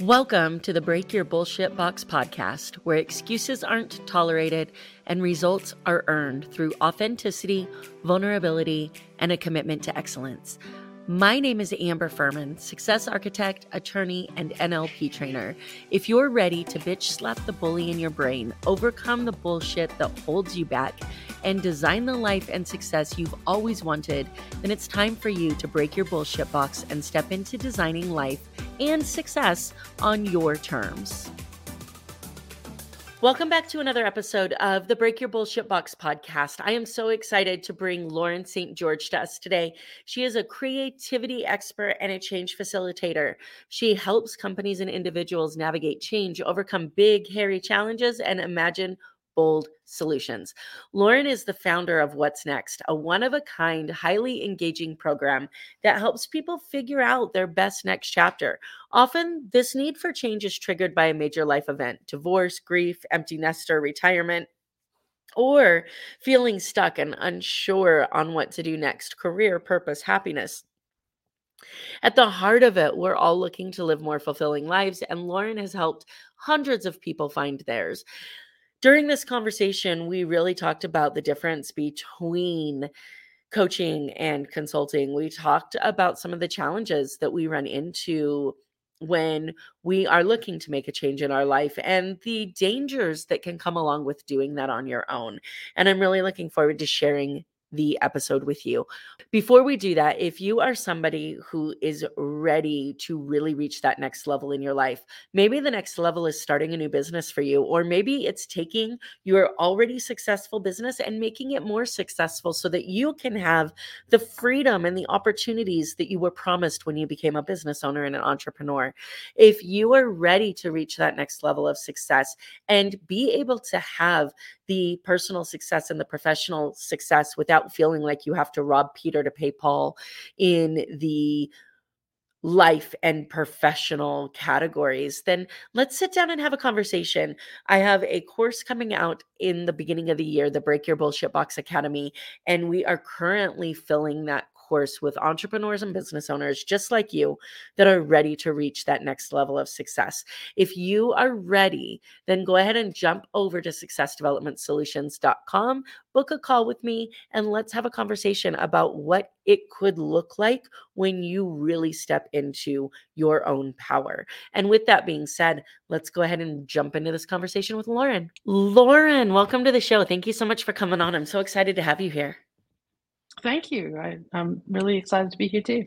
Welcome to the Break Your Bullshit Box podcast, where excuses aren't tolerated and results are earned through authenticity, vulnerability, and a commitment to excellence. My name is Amber Fuhriman, success architect, attorney, and NLP trainer. If you're ready to bitch slap the bully in your brain, overcome the bullshit that holds you back, and design the life and success you've always wanted, then it's time for you to break your bullshit box and step into designing life and success on your terms. Welcome back to another episode of the Break Your Bullshit Box podcast. I am so excited to bring Lauren St. George to us today. She is a creativity expert and a change facilitator. She helps companies and individuals navigate change, overcome big, hairy challenges, and imagine bold solutions. Lauren is the founder of What's Next, a one of a kind, highly engaging program that helps people figure out their best next chapter. Often, this need for change is triggered by a major life event divorce, grief, empty nester, retirement. Or feeling stuck and unsure on what to do next, career, purpose, happiness. At the heart of it, we're all looking to live more fulfilling lives, and Lauren has helped hundreds of people find theirs during this conversation, we really talked about the difference between coaching and consulting. We talked about some of the challenges that we run into when we are looking to make a change in our life and the dangers that can come along with doing that on your own. And I'm really looking forward to sharing the episode with you. Before we do that, if you are somebody who is ready to really reach that next level in your life, maybe the next level is starting a new business for you, or maybe it's taking your already successful business and making it more successful so that you can have the freedom and the opportunities that you were promised when you became a business owner and an entrepreneur. If you are ready to reach that next level of success and be able to have the personal success and the professional success without feeling like you have to rob Peter to pay Paul in the life and professional categories, then let's sit down and have a conversation. I have a course coming out in the beginning of the year, the Break Your Bullshit Box Academy, and we are currently filling that course with entrepreneurs and business owners just like you that are ready to reach that next level of success. If you are ready, then go ahead and jump over to successdevelopmentsolutions.com, book a call with me, and let's have a conversation about what it could look like when you really step into your own power. And with that being said, let's go ahead and jump into this conversation with Lauren. Lauren, welcome to the show. Thank you so much for coming on. I'm so excited to have you here. Thank you. I, I'm really excited to be here too.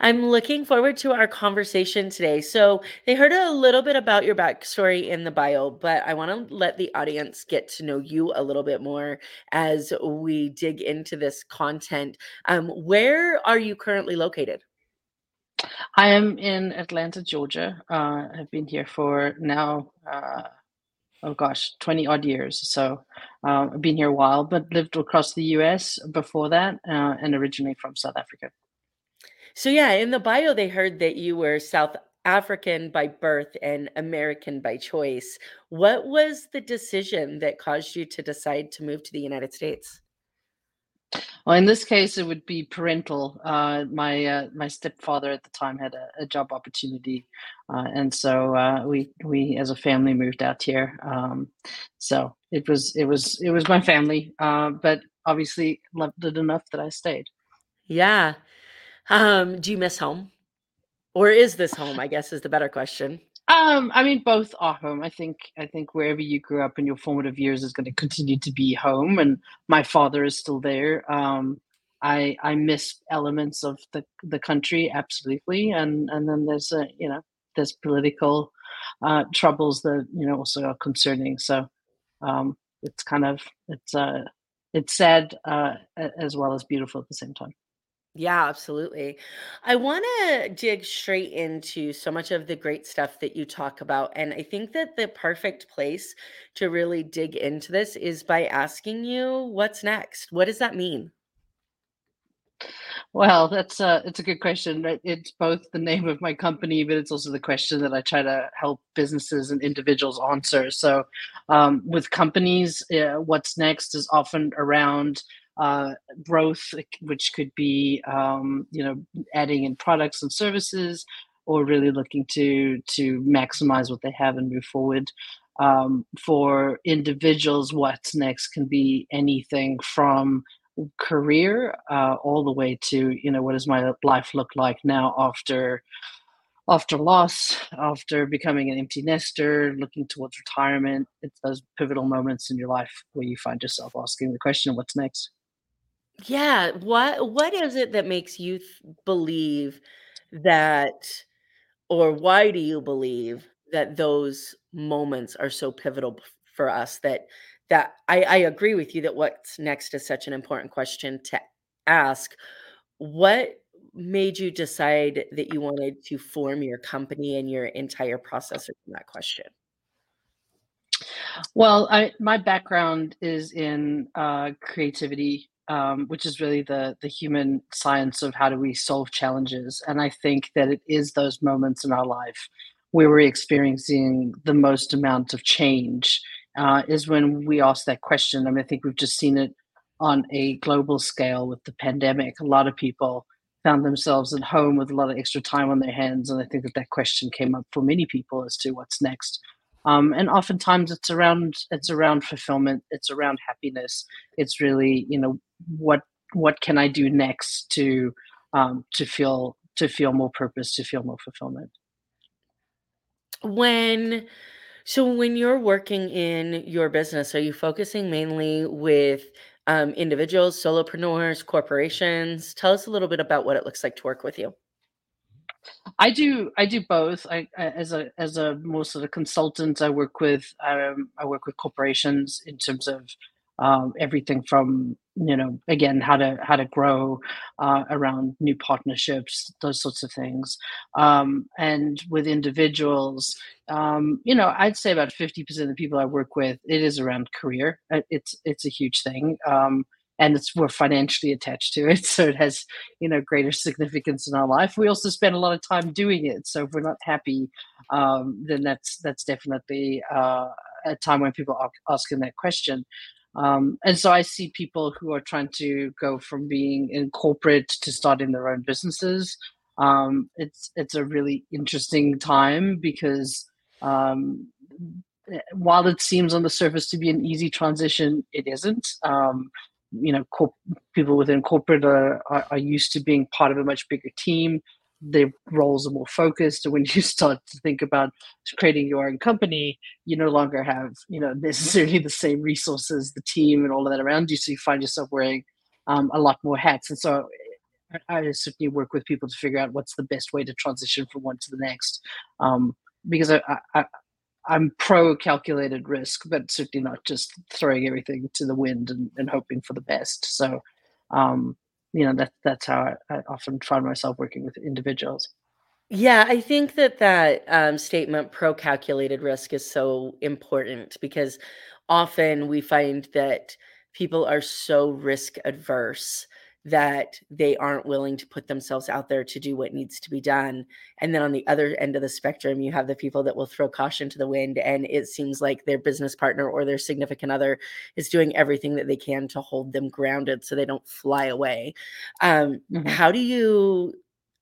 I'm looking forward to our conversation today. So, they heard a little bit about your backstory in the bio, but I want to let the audience get to know you a little bit more as we dig into this content. Um, where are you currently located? I am in Atlanta, Georgia. Uh, I've been here for now uh, oh gosh, 20 odd years. So uh, I've been here a while, but lived across the US before that uh, and originally from South Africa. So, yeah, in the bio, they heard that you were South African by birth and American by choice. What was the decision that caused you to decide to move to the United States? Well, in this case, it would be parental. Uh, my uh, my stepfather at the time had a, a job opportunity, uh, and so uh, we we as a family moved out here. Um, so it was it was it was my family, uh, but obviously loved it enough that I stayed. Yeah. Um, do you miss home, or is this home? I guess is the better question. Um, I mean, both are home. I think I think wherever you grew up in your formative years is going to continue to be home, and my father is still there. Um, I I miss elements of the the country absolutely, and and then there's a you know there's political uh, troubles that you know also are concerning. So um, it's kind of it's uh it's sad uh, as well as beautiful at the same time. Yeah, absolutely. I want to dig straight into so much of the great stuff that you talk about. And I think that the perfect place to really dig into this is by asking you what's next? What does that mean? Well, that's a it's a good question. It's both the name of my company, but it's also the question that I try to help businesses and individuals answer. So, um, with companies, uh, what's next is often around uh, growth, which could be um, you know adding in products and services, or really looking to to maximize what they have and move forward. Um, for individuals, what's next can be anything from career uh, all the way to you know what does my life look like now after after loss, after becoming an empty nester, looking towards retirement. It's those pivotal moments in your life where you find yourself asking the question, "What's next?" Yeah. What What is it that makes you th- believe that, or why do you believe that those moments are so pivotal for us? That that I, I agree with you that what's next is such an important question to ask. What made you decide that you wanted to form your company and your entire process from that question? Well, I my background is in uh, creativity, um, which is really the the human science of how do we solve challenges. And I think that it is those moments in our life where we're experiencing the most amount of change uh, is when we ask that question. I mean, I think we've just seen it on a global scale with the pandemic. A lot of people found themselves at home with a lot of extra time on their hands, and I think that that question came up for many people as to what's next um, and oftentimes it's around it's around fulfillment it's around happiness it's really you know what what can i do next to um, to feel to feel more purpose to feel more fulfillment When so when you're working in your business, are you focusing mainly with um, individuals, solopreneurs, corporations? Tell us a little bit about what it looks like to work with you. I do I do both. I, as a as a more sort of consultant, I work with um, I work with corporations in terms of um, everything from you know again how to how to grow uh, around new partnerships, those sorts of things, um, and with individuals, um, you know I'd say about fifty percent of the people I work with it is around career. Uh, It's it's a huge thing. Um, and it's we're financially attached to it so it has you know greater significance in our life we also spend a lot of time doing it so if we're not happy um, then that's that's definitely uh, a time when people are asking that question um, and so i see people who are trying to go from being in corporate to starting their own businesses um, it's it's a really interesting time because um, while it seems on the surface to be an easy transition, it isn't. Um, you know corp- people within corporate are, are, are used to being part of a much bigger team their roles are more focused and when you start to think about creating your own company you no longer have you know necessarily the same resources the team and all of that around you so you find yourself wearing um, a lot more hats and so I, I certainly work with people to figure out what's the best way to transition from one to the next um, because I, I, I'm pro calculated risk, but certainly not just throwing everything to the wind and, and hoping for the best. So, um, you know, that that's how I, I often find myself working with individuals. Yeah, I think that that um, statement, pro calculated risk, is so important because often we find that people are so risk adverse that they aren't willing to put themselves out there to do what needs to be done. And then on the other end of the spectrum, you have the people that will throw caution to the wind, and it seems like their business partner or their significant other is doing everything that they can to hold them grounded so they don't fly away. Um, hmm how do you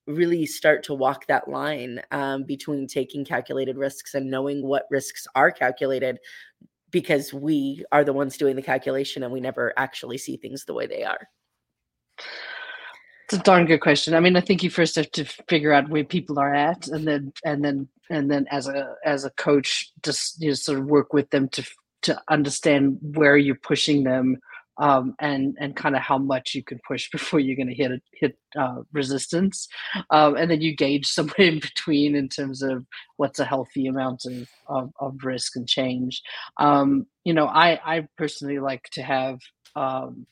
really start to walk that line um, between taking calculated risks and knowing what risks are calculated because we are the ones doing the calculation and we never actually see things the way they are. It's a darn good question. I mean, I think you first have to figure out where people are at, and then and then and then as a as a coach, just you know, sort of work with them to to understand where you're pushing them, um, and and kind of how much you can push before you're going to hit hit uh, resistance, um, and then you gauge somewhere in between in terms of what's a healthy amount of of, of risk and change. Um, you know, I I personally like to have. Um,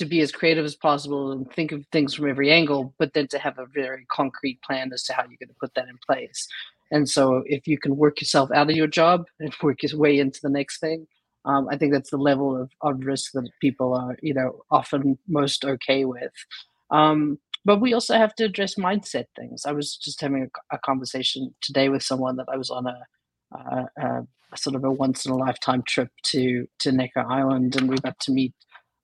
to be as creative as possible and think of things from every angle, but then to have a very concrete plan as to how you're going to put that in place. And so, if you can work yourself out of your job and work your way into the next thing, um, I think that's the level of, of risk that people are, you know, often most okay with. Um, but we also have to address mindset things. I was just having a, a conversation today with someone that I was on a, a, a, a sort of a once in a lifetime trip to to Necker Island, and we got to meet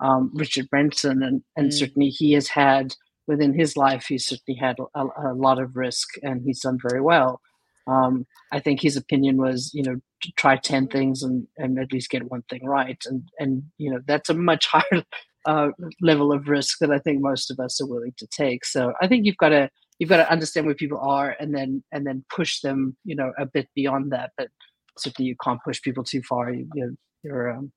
um, Richard Branson, and and Mm. certainly he has had within his life, he's certainly had a, a lot of risk, and he's done very well. Um, I think his opinion was, you know, try ten things and, and at least get one thing right, and and you know that's a much higher uh, level of risk that I think most of us are willing to take. So I think you've got to you've got to understand where people are, and then and then push them, you know, a bit beyond that. But certainly you can't push people too far. You, you're you're um,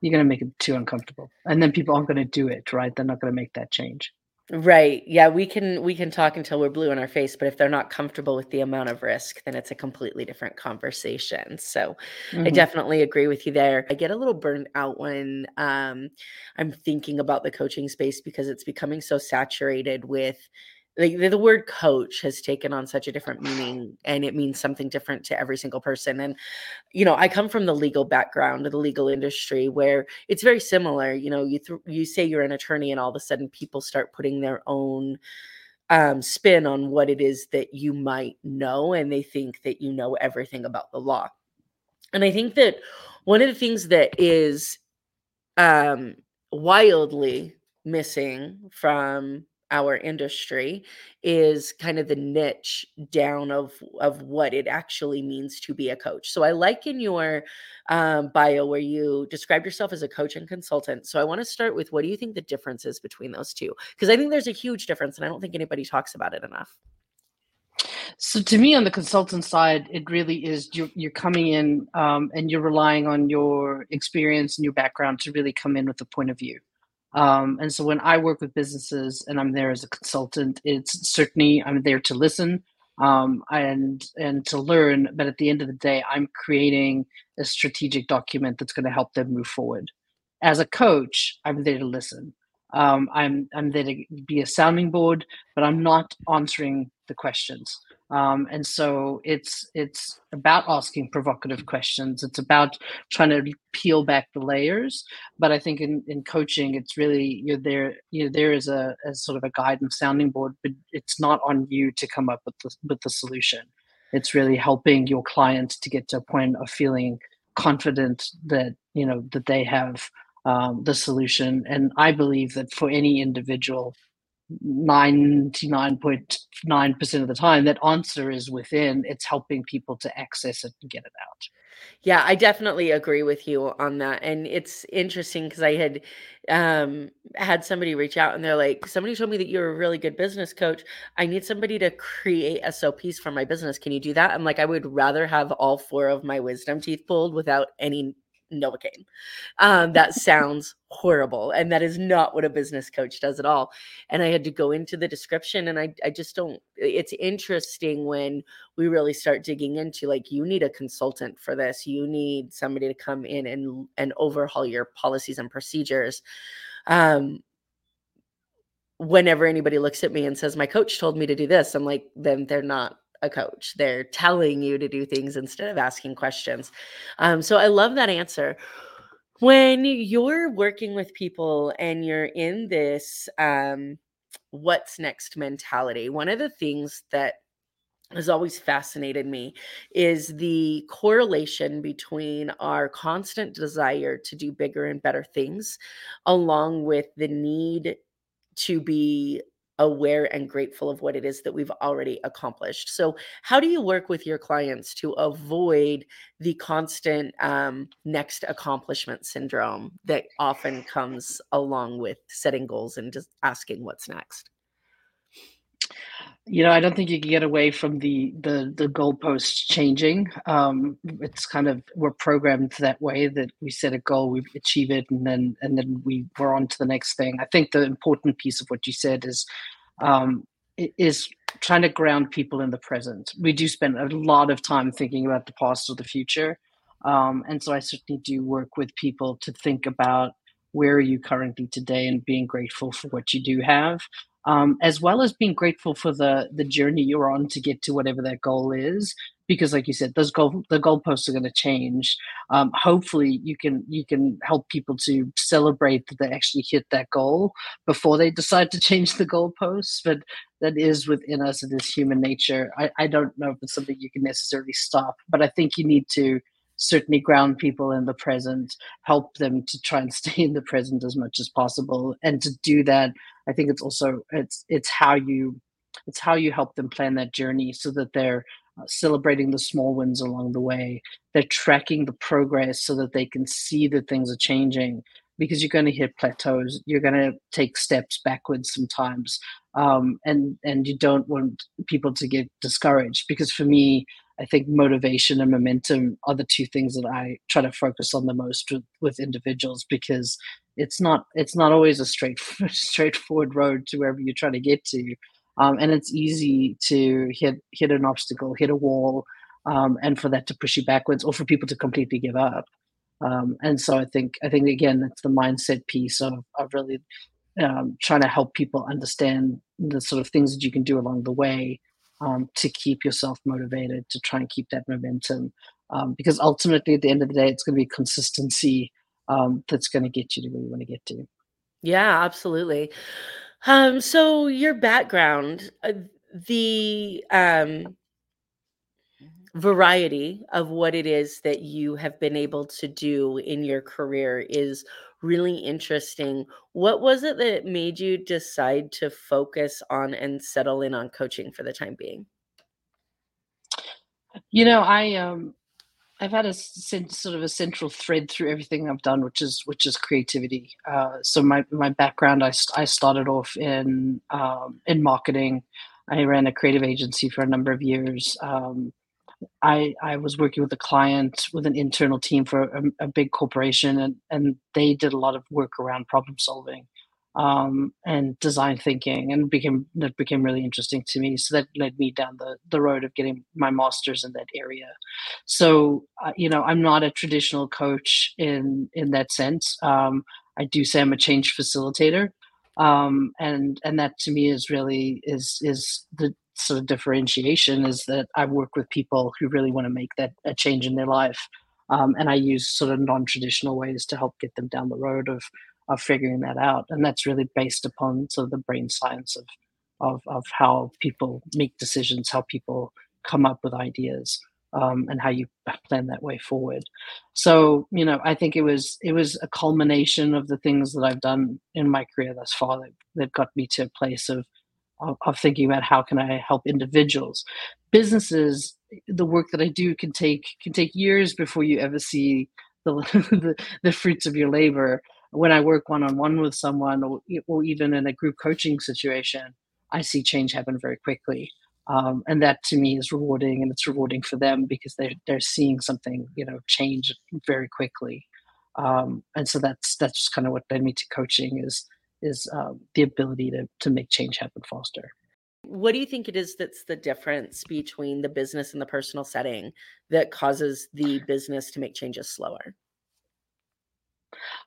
you're going to make it too uncomfortable, and then people aren't going to do it. Right? They're not going to make that change. Right. Yeah, we can we can talk until we're blue in our face, but if they're not comfortable with the amount of risk, then it's a completely different conversation. So mm-hmm. I definitely agree with you there. I get a little burned out when um, I'm thinking about the coaching space because it's becoming so saturated with like the, the word coach has taken on such a different meaning and it means something different to every single person and you know i come from the legal background of the legal industry where it's very similar you know you th- you say you're an attorney and all of a sudden people start putting their own um, spin on what it is that you might know and they think that you know everything about the law and i think that one of the things that is um, wildly missing from our industry is kind of the niche down of of what it actually means to be a coach. So I like in your um, bio where you described yourself as a coach and consultant. So I want to start with what do you think the difference is between those two? Because I think there's a huge difference, and I don't think anybody talks about it enough. So to me, on the consultant side, it really is you're, you're coming in um, and you're relying on your experience and your background to really come in with a point of view. Um, and so when I work with businesses and I'm there as a consultant, it's certainly I'm there to listen um, and and to learn. But at the end of the day, I'm creating a strategic document that's going to help them move forward. As a coach, I'm there to listen. Um, I'm I'm there to be a sounding board, but I'm not answering the questions. Um, and so it's it's about asking provocative questions. It's about trying to peel back the layers. But I think in, in coaching, it's really you're there you're there as a as sort of a guide and sounding board, but it's not on you to come up with the with the solution. It's really helping your client to get to a point of feeling confident that you know that they have um, the solution. And I believe that for any individual, 99.9% of the time that answer is within. It's helping people to access it and get it out. Yeah i definitely agree with you on that and it's interesting because i had um had somebody reach out and they're like somebody told me that you're a really good business coach. I need somebody to create sops for my business. Can you do that? I'm like i would rather have all four of my wisdom teeth pulled without any Novocaine. Um, that sounds horrible. And that is not what a business coach does at all. And I had to go into the description and I, I just don't, it's interesting when we really start digging into like, you need a consultant for this. You need somebody to come in and, and overhaul your policies and procedures. Um, whenever anybody looks at me and says, my coach told me to do this, I'm like, then they're not a coach. They're telling you to do things instead of asking questions. Um, so I love that answer. When you're working with people and you're in this um, what's next mentality, one of the things that has always fascinated me is the correlation between our constant desire to do bigger and better things along with the need to be aware and grateful of what it is that we've already accomplished. So, how do you work with your clients to avoid the constant um, next accomplishment syndrome that often comes along with setting goals and just asking what's next? You know, I don't think you can get away from the the the goalposts changing. Um, it's kind of we're programmed that way that we set a goal, we achieve it, and then and then we we're on to the next thing. I think the important piece of what you said is um, is trying to ground people in the present. We do spend a lot of time thinking about the past or the future, um, and so I certainly do work with people to think about where are you currently today and being grateful for what you do have um, as well as being grateful for the the journey you're on to get to whatever that goal is. Because, like you said, those goal the goalposts are going to change. Um, hopefully, you can you can help people to celebrate that they actually hit that goal before they decide to change the goalposts. But that is within us. It is human nature. I, I don't know if it's something you can necessarily stop, but I think you need to certainly ground people in the present, help them to try and stay in the present as much as possible, and to do that I think it's also it's it's how you it's how you help them plan that journey so that they're uh, celebrating the small wins along the way. They're tracking the progress so that they can see that things are changing because you're going to hit plateaus. You're going to take steps backwards sometimes. Um, and, and you don't want people to get discouraged because for me, I think motivation and momentum are the two things that I try to focus on the most with, with individuals because it's not it's not always a straight straightforward road to wherever you're trying to get to um, and it's easy to hit hit an obstacle, hit a wall, um, and for that to push you backwards, or for people to completely give up. Um, and so I think I think again it's the mindset piece of of really um, trying to help people understand the sort of things that you can do along the way um, to keep yourself motivated to try and keep that momentum. Um, because ultimately, at the end of the day, it's going to be consistency that's going to get you to where you want to get to. Yeah, absolutely. Um, so your background, uh, the um, variety of what it is that you have been able to do in your career is really interesting. What was it that made you decide to focus on and settle in on coaching for the time being? You know, I um I've had a sort of a central thread through everything I've done, which is which is creativity. Uh, so my my background, I, I started off in um, in marketing. I ran a creative agency for a number of years. Um, I I was working with a client with an internal team for a, a, big corporation, and and they did a lot of work around problem solving um, and design thinking, and became that became really interesting to me. So that led me down the the road of getting my master's in that area. So uh, you know, I'm not a traditional coach in in that sense. Um, I do say I'm a change facilitator, um, and and that to me is really is is the sort of differentiation is that I work with people who really want to make that a change in their life. Um, and I use sort of non-traditional ways to help get them down the road of of figuring that out. And that's really based upon sort of the brain science of of of how people make decisions, how people come up with ideas, um, and how you plan that way forward. So you know, I think it was it was a culmination of the things that I've done in my career thus far that, that got me to a place of, of of thinking about how can I help individuals, businesses. The work that I do can take can take years before you ever see the, the, the fruits of your labor when I work one on one with someone or, or even in a group coaching situation, I see change happen very quickly. Um, and that to me is rewarding and it's rewarding for them because they're, they're seeing something, you know, change very quickly. Um, and so that's, that's just kind of what led me to coaching is, is um, the ability to, to make change happen faster. What do you think it is that's the difference between the business and the personal setting that causes the business to make changes slower?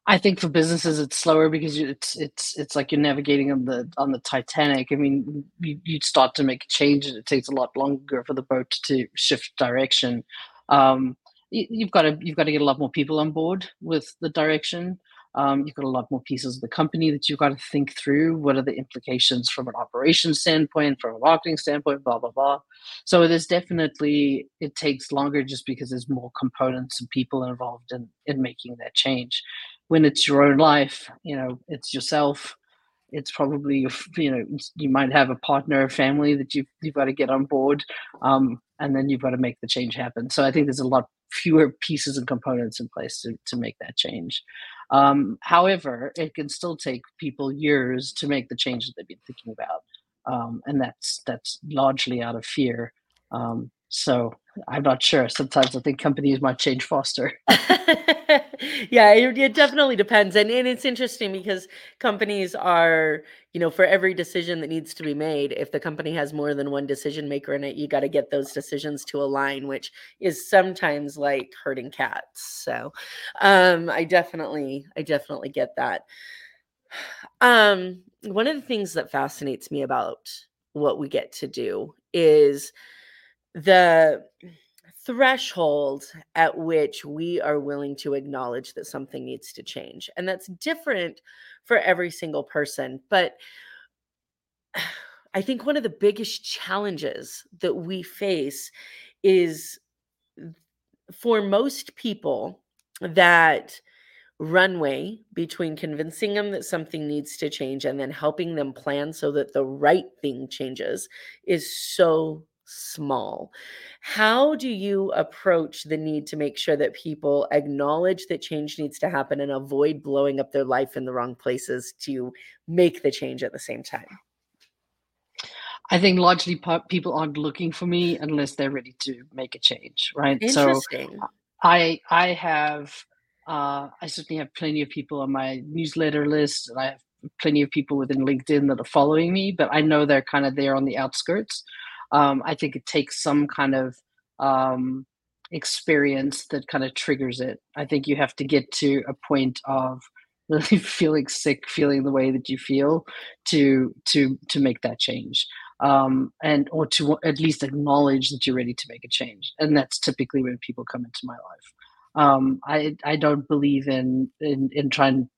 I think for businesses it's slower because it's it's it's like you're navigating on the on the Titanic. I mean, you, you start to make a change and it takes a lot longer for the boat to shift direction. Um, you, have got to you've got to get a lot more people on board with the direction. Um, you've got a lot more pieces of the company that you've got to think through. What are the implications from an operations standpoint, from a marketing standpoint, blah blah blah. So there's definitely it takes longer just because there's more components and people involved in in making that change when it's your own life, you know, it's yourself. It's probably you know you might have a partner, a family that you've you've got to get on board, um, and then you've got to make the change happen. So I think there's a lot fewer pieces and components in place to to make that change. Um, however, it can still take people years to make the change that they've been thinking about, um, and that's that's largely out of fear. Um, so I'm not sure. Sometimes I think companies might change faster. yeah, it, it, definitely depends. And, and it's interesting because companies are, you know, for every decision that needs to be made, if the company has more than one decision maker in it, you got to get those decisions to align, which is sometimes like herding cats. So um, I definitely, I definitely get that. Um, one of the things that fascinates me about what we get to do is the threshold at which we are willing to acknowledge that something needs to change. And that's different for every single person. But I think one of the biggest challenges that we face is for most people that runway between convincing them that something needs to change and then helping them plan so that the right thing changes is so small. How do you approach the need to make sure that people acknowledge that change needs to happen and avoid blowing up their life in the wrong places to make the change at the same time? I think largely people aren't looking for me unless they're ready to make a change, right? Interesting. So I I have uh, I certainly have plenty of people on my newsletter list, and I have plenty of people within LinkedIn that are following me, but I know they're kind of there on the outskirts. Um, I think it takes some kind of um, experience that kind of triggers it. I think you have to get to a point of really feeling sick, feeling the way that you feel to to to make that change um, and or to at least acknowledge that you're ready to make a change. And that's typically when people come into my life. Um, I I don't believe in, in in trying,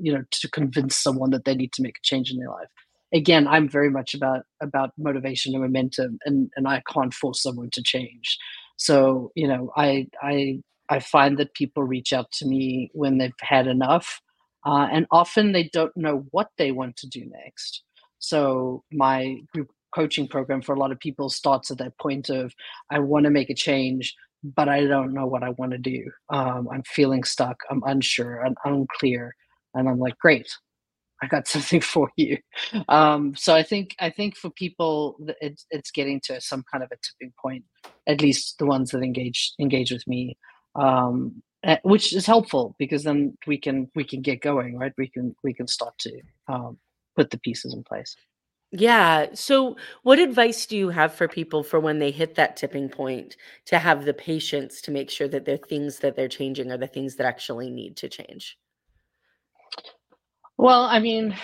you know, to convince someone that they need to make a change in their life. Again, I'm very much about about motivation and momentum, and and I can't force someone to change. So you know, I I I find that people reach out to me when they've had enough, uh, and often they don't know what they want to do next. So my group coaching program for a lot of people starts at that point of I want to make a change, but I don't know what I want to do. Um, I'm feeling stuck. I'm unsure. I'm unclear, and I'm like, great, I got something for you. Um, so I think I think for people, it's it's getting to some kind of a tipping point. At least the ones that engage engage with me, um, eh, which is helpful because then we can we can get going, right? We can we can start to um, put the pieces in place. Yeah. So, what advice do you have for people for when they hit that tipping point to have the patience to make sure that the things that they're changing are the things that actually need to change? Well, I mean,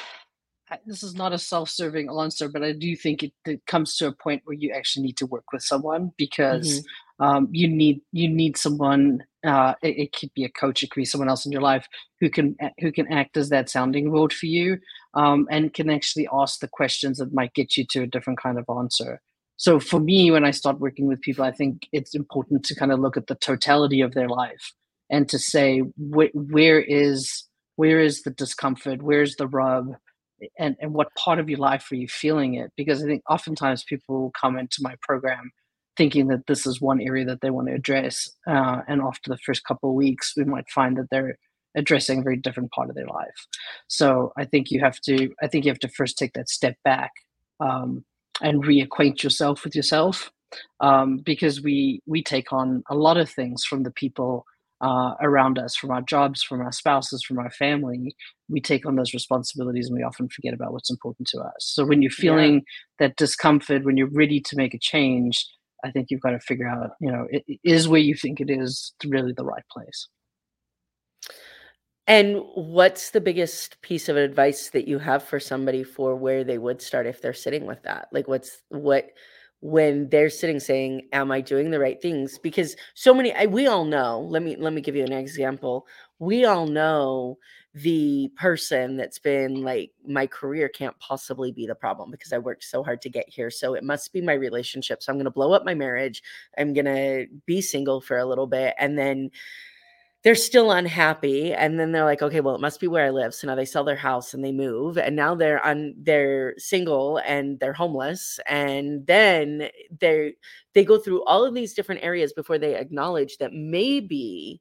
this is not a self-serving answer, but I do think it, it comes to a point where you actually need to work with someone because mm-hmm. um, you need you need someone. Uh, it, it, could be a coach, it could be someone else in your life who can who can act as that sounding board for you, um, and can actually ask the questions that might get you to a different kind of answer. So for me, when I start working with people, I think it's important to kind of look at the totality of their life and to say wh- where is where is the discomfort, where's the rub, and, and what part of your life are you feeling it? Because I think oftentimes people will come into my program thinking that this is one area that they want to address, uh, and after the first couple of weeks, we might find that they're addressing a very different part of their life. So I think you have to I think you have to first take that step back um, and reacquaint yourself with yourself um, because we we take on a lot of things from the people uh, around us, from our jobs, from our spouses, from our family. We take on those responsibilities and we often forget about what's important to us. So when you're feeling yeah. that discomfort, when you're ready to make a change, I think you've got to figure out, you know, it, it is where you think it is really the right place. And what's the biggest piece of advice that you have for somebody for where they would start if they're sitting with that? Like what's what when they're sitting saying, "Am I doing the right things?" Because so many I, we all know. Let me let me give you an example. We all know the person that's been like my career can't possibly be the problem because I worked so hard to get here. So it must be my relationship. So I'm going to blow up my marriage. I'm going to be single for a little bit and then they're still unhappy and then they're like okay well it must be where i live so now they sell their house and they move and now they're on they're single and they're homeless and then they they go through all of these different areas before they acknowledge that maybe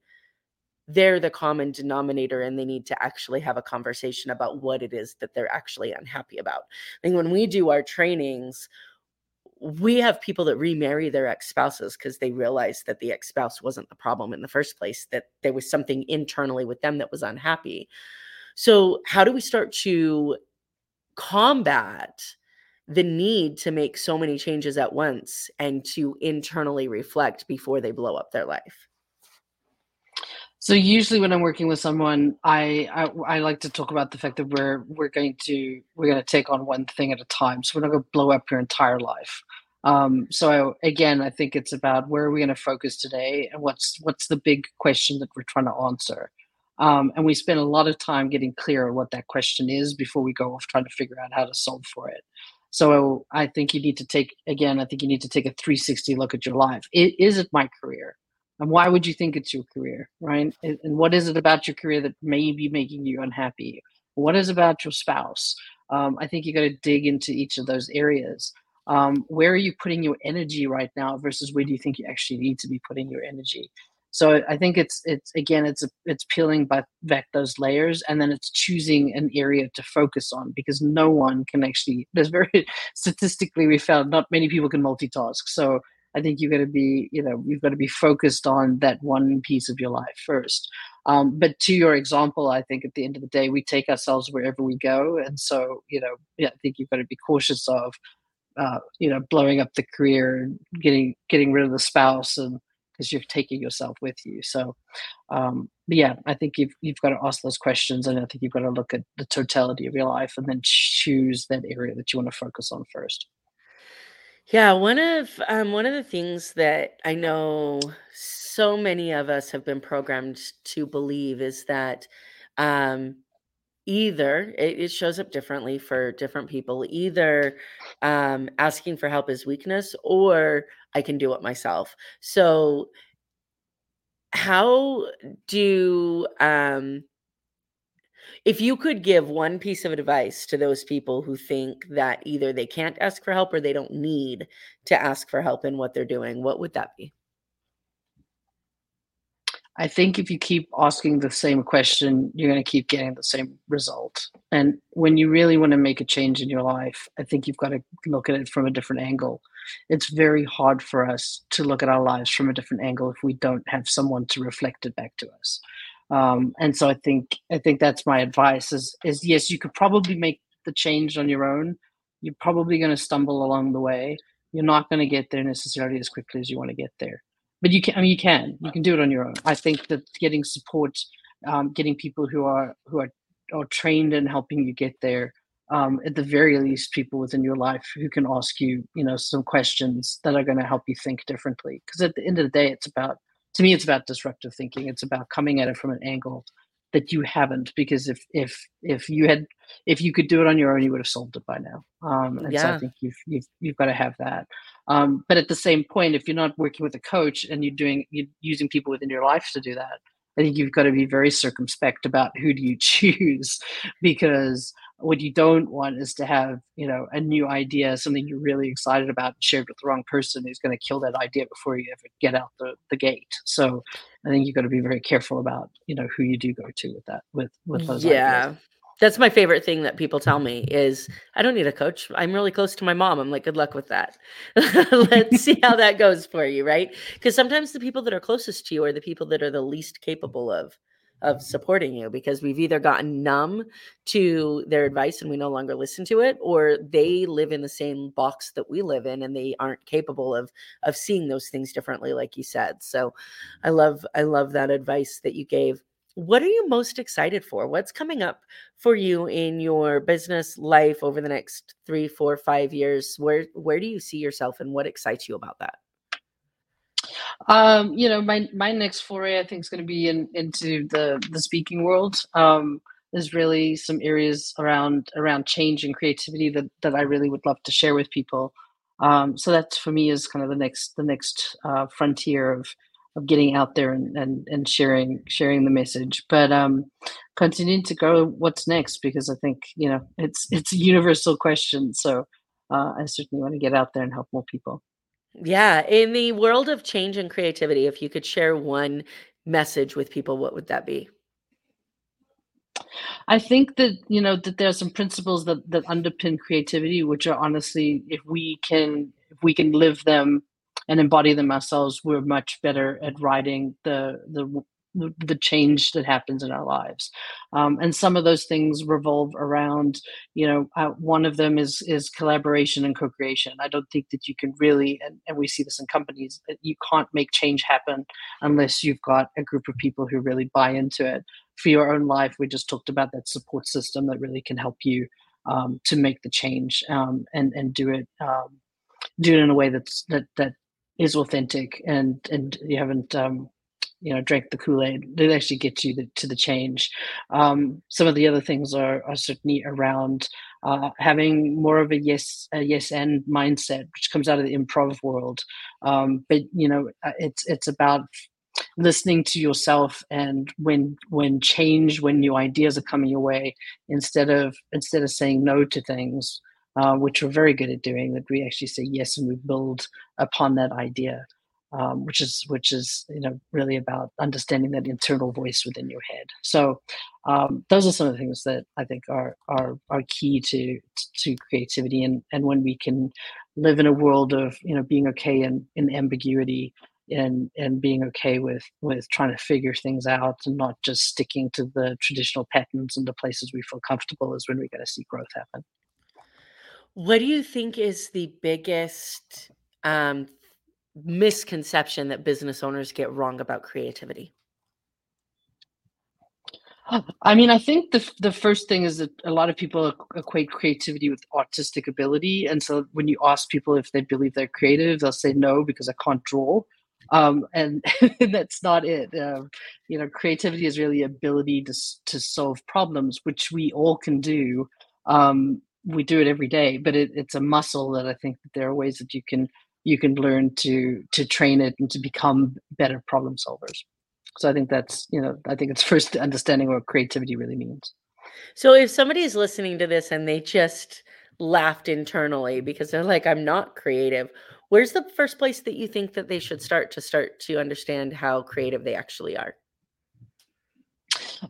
they're the common denominator and they need to actually have a conversation about what it is that they're actually unhappy about. I think when we do our trainings, we have people that remarry their ex-spouses because they realize that the ex-spouse wasn't the problem in the first place that there was something internally with them that was unhappy. So how do we start to combat the need to make so many changes at once and to internally reflect before they blow up their life so usually when I'm working with someone, I, I, I like to talk about the fact that we're we're going to we're going to take on one thing at a time. So we're not going to blow up your entire life. Um, so again, I think it's about where are we going to focus today, and what's what's the big question that we're trying to answer. Um, and we spend a lot of time getting clear on what that question is before we go off trying to figure out how to solve for it. So I think you need to take again. I think you need to take a 360 look at your life. Is it my career? And why would you think it's your career right? And, what is it about your career that may be making you unhappy? What is about your spouse? Um, i think you got to dig into each of those areas. Um, where are you putting your energy right now versus where do you think you actually need to be putting your energy? So i think it's it's again it's a, it's peeling back those layers and then it's choosing an area to focus on because no one can actually there's very statistically we found not many people can multitask. So I think you've got to be, you know, you've got to be focused on that one piece of your life first. Um, but to your example, I think at the end of the day, we take ourselves wherever we go, and so you know, yeah, I think you've got to be cautious of, uh, you know, blowing up the career and getting getting rid of the spouse, and because you're taking yourself with you. So, um, yeah, I think you've you've got to ask those questions, and I think you've got to look at the totality of your life, and then choose that area that you want to focus on first. Yeah, one of um, one of the things that I know so many of us have been programmed to believe is that um, either it, it shows up differently for different people. Either um, asking for help is weakness, or I can do it myself. So, how do um, if you could give one piece of advice to those people who think that either they can't ask for help or they don't need to ask for help in what they're doing, what would that be? I think if you keep asking the same question, you're going to keep getting the same result. And when you really want to make a change in your life, I think you've got to look at it from a different angle. It's very hard for us to look at our lives from a different angle if we don't have someone to reflect it back to us. Um, and so I think I think that's my advice is is yes, you could probably make the change on your own. You're probably going to stumble along the way. You're not going to get there necessarily as quickly as you want to get there, but you can. I mean, you can. You can do it on your own. I think that getting support, um, getting people who are who are are trained in helping you get there. Um, at the very least, people within your life who can ask you, you know, some questions that are going to help you think differently. Because at the end of the day, it's about to me it's about disruptive thinking. It's about coming at it from an angle that you haven't because if if if you had if you could do it on your own you would have solved it by now. Um and yeah. so i think you've you've, you've got to have that. Um but at the same point if you're not working with a coach and you're doing you're using people within your life to do that i think you've got to be very circumspect about who do you choose because what you don't want is to have you know a new idea something you're really excited about shared with the wrong person who's going to kill that idea before you ever get out the, the gate. So i think you've got to be very careful about you know who you do go to with that with with mm, those yeah. Ideas. that's my favorite thing that people tell me is i don't need a coach. I'm really close to my mom. I'm like good luck with that. Let's see how that goes for you right? Because sometimes the people that are closest to you are the people that are the least capable of of supporting you because we've either gotten numb to their advice and we no longer listen to it or they live in the same box that we live in and they aren't capable of of seeing those things differently like you said. So i love i love that advice that you gave. What are you most excited for? What's coming up for you in your business life over the next three four five years? Where where do you see yourself and what excites you about that um, you know, my my next foray I think is going to be in into the the speaking world. Um, there's really some areas around around change and creativity that that I really would love to share with people. Um, so that for me is kind of the next the next uh, frontier of of getting out there and, and and sharing sharing the message. But um, continuing to go, what's next? Because I think you know it's it's a universal question. So uh, I certainly want to get out there and help more people. Yeah, in the world of change and creativity, if you could share one message with people, what would that be? I think that you know that there are some principles that that underpin creativity, which are honestly, if we can if we can live them and embody them ourselves, we're much better at writing the the the change that happens in our lives. Um, and some of those things revolve around you know uh, one of them is is collaboration and co-creation. I don't think that you can really and, and we see this in companies you can't make change happen unless you've got a group of people who really buy into it. For your own life we just talked about that support system that really can help you um, to make the change um, and and do it um, do it in a way that's that that is authentic and and you haven't um, you know drank the kool-aid. They actually get you the, to the change. Um, some of the other things are, are certainly around uh, having more of a yes a yes and mindset which comes out of the improv world. Um, but you know uh, it's it's about listening to yourself and when when change when new ideas are coming your way instead of instead of saying no to things uh, which we're very good at doing that we actually say yes and we build upon that idea um, which is which is you know really about understanding that internal voice within your head. So um, those are some of the things that i think are are are key to to creativity. And and when we can live in a world of you know being okay in in ambiguity and and being okay with with trying to figure things out and not just sticking to the traditional patterns and the places we feel comfortable is when we're going to see growth happen. What do you think is the biggest um, misconception that business owners get wrong about creativity I mean, I think the the first thing is that a lot of people equate creativity with artistic ability, and so when you ask people if they believe they're creative, they'll say no because I can't draw um, and, that's not it. Um, you know, creativity is really ability to to solve problems, which we all can do. Um, we do it every day, but it, it's a muscle that I think that there are ways that you can you can learn to to train it and to become better problem solvers. So I think that's you know I think it's first understanding what creativity really means. So if somebody is listening to this and they just laughed internally because they're like, I'm not creative. Where's the first place that you think that they should start to start to understand how creative they actually are?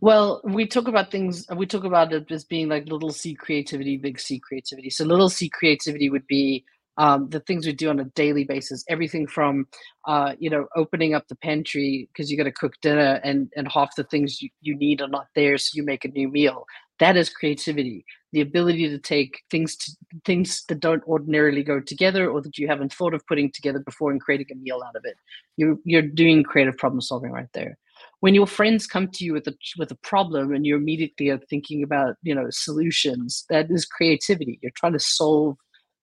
Well, we talk about things, we talk about it as being like little c creativity, big C creativity. So, little c creativity would be um, the things we do on a daily basis. Everything from, uh, you know, opening up the pantry because you got to cook dinner and and half the things you, you need are not there, so you make a new meal. That is creativity. The ability to take things to things that don't ordinarily go together or that you haven't thought of putting together before and creating a meal out of it. You're you're doing creative problem solving right there when your friends come to you with a with a problem and you immediately are thinking about you know solutions that is creativity you're trying to solve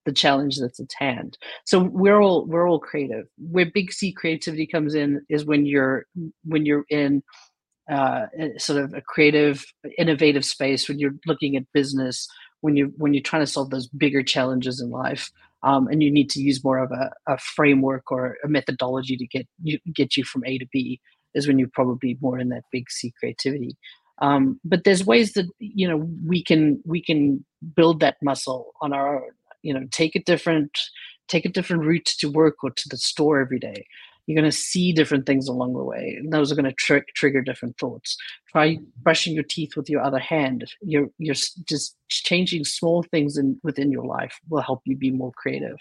the challenge that's at hand. So we're all we're all creative. Where big C creativity comes in is when you're when you're in uh, sort of a creative, innovative space. When you're looking at business, when you when you're trying to solve those bigger challenges in life, um, and you need to use more of a, a framework or a methodology to get you get you from A to B. Is when you're probably more in that big C creativity. Um, but there's ways that you know we can we can build that muscle on our own you know take a different take a different route to work or to the store every day. You're going to see different things along the way and those are going to tr- trigger different thoughts. Try brushing your teeth with your other hand. You're you're just changing small things in within your life will help you be more creative.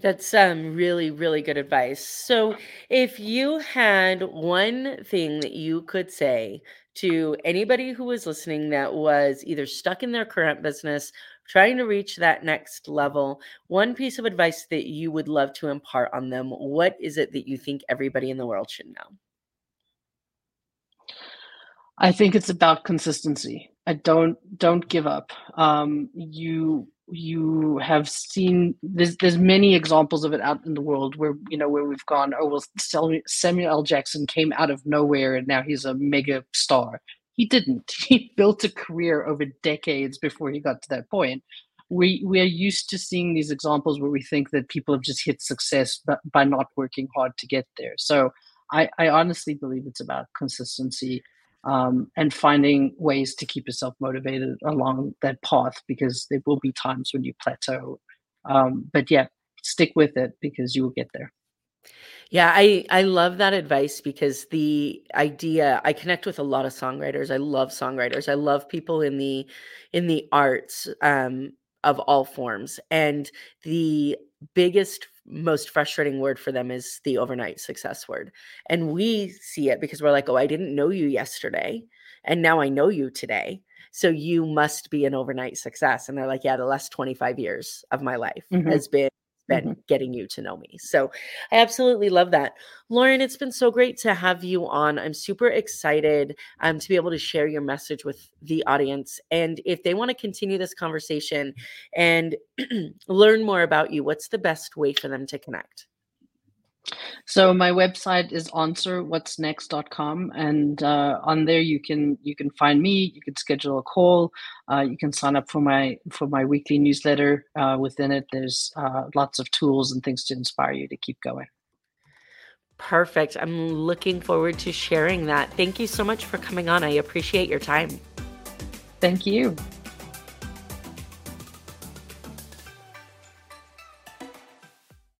That's um really really good advice. So if you had one thing that you could say to anybody who was listening that was either stuck in their current business trying to reach that next level, one piece of advice that you would love to impart on them, what is it that you think everybody in the world should know? I think it's about consistency. I don't don't give up. Um, you you have seen there's there's many examples of it out in the world where you know where we've gone oh well Samuel L. Jackson came out of nowhere and now he's a mega star. He didn't. He built a career over decades before he got to that point. We we are used to seeing these examples where we think that people have just hit success but by not working hard to get there. So I, I honestly believe it's about consistency um, and finding ways to keep yourself motivated along that path because there will be times when you plateau. Um, but yeah, stick with it because you will get there. Yeah, I I love that advice because the idea I connect with a lot of songwriters. I love songwriters. I love people in the in the arts um of all forms. And the biggest most frustrating word for them is the overnight success word. And we see it because we're like, oh, I didn't know you yesterday. And now I know you today. So you must be an overnight success. And they're like, yeah, the last 25 years of my life mm-hmm. has been been mm-hmm. getting you to know me. So I absolutely love that. Lauren, it's been so great to have you on. I'm super excited um, to be able to share your message with the audience. And if they want to continue this conversation and learn more about you, what's the best way for them to connect? So my website is answerwhatsnext.com, and uh, on there you can you can find me. You can schedule a call. Uh, you can sign up for my for my weekly newsletter. Uh, within it, there's uh, lots of tools and things to inspire you to keep going. Perfect. I'm looking forward to sharing that. Thank you so much for coming on. I appreciate your time. Thank you.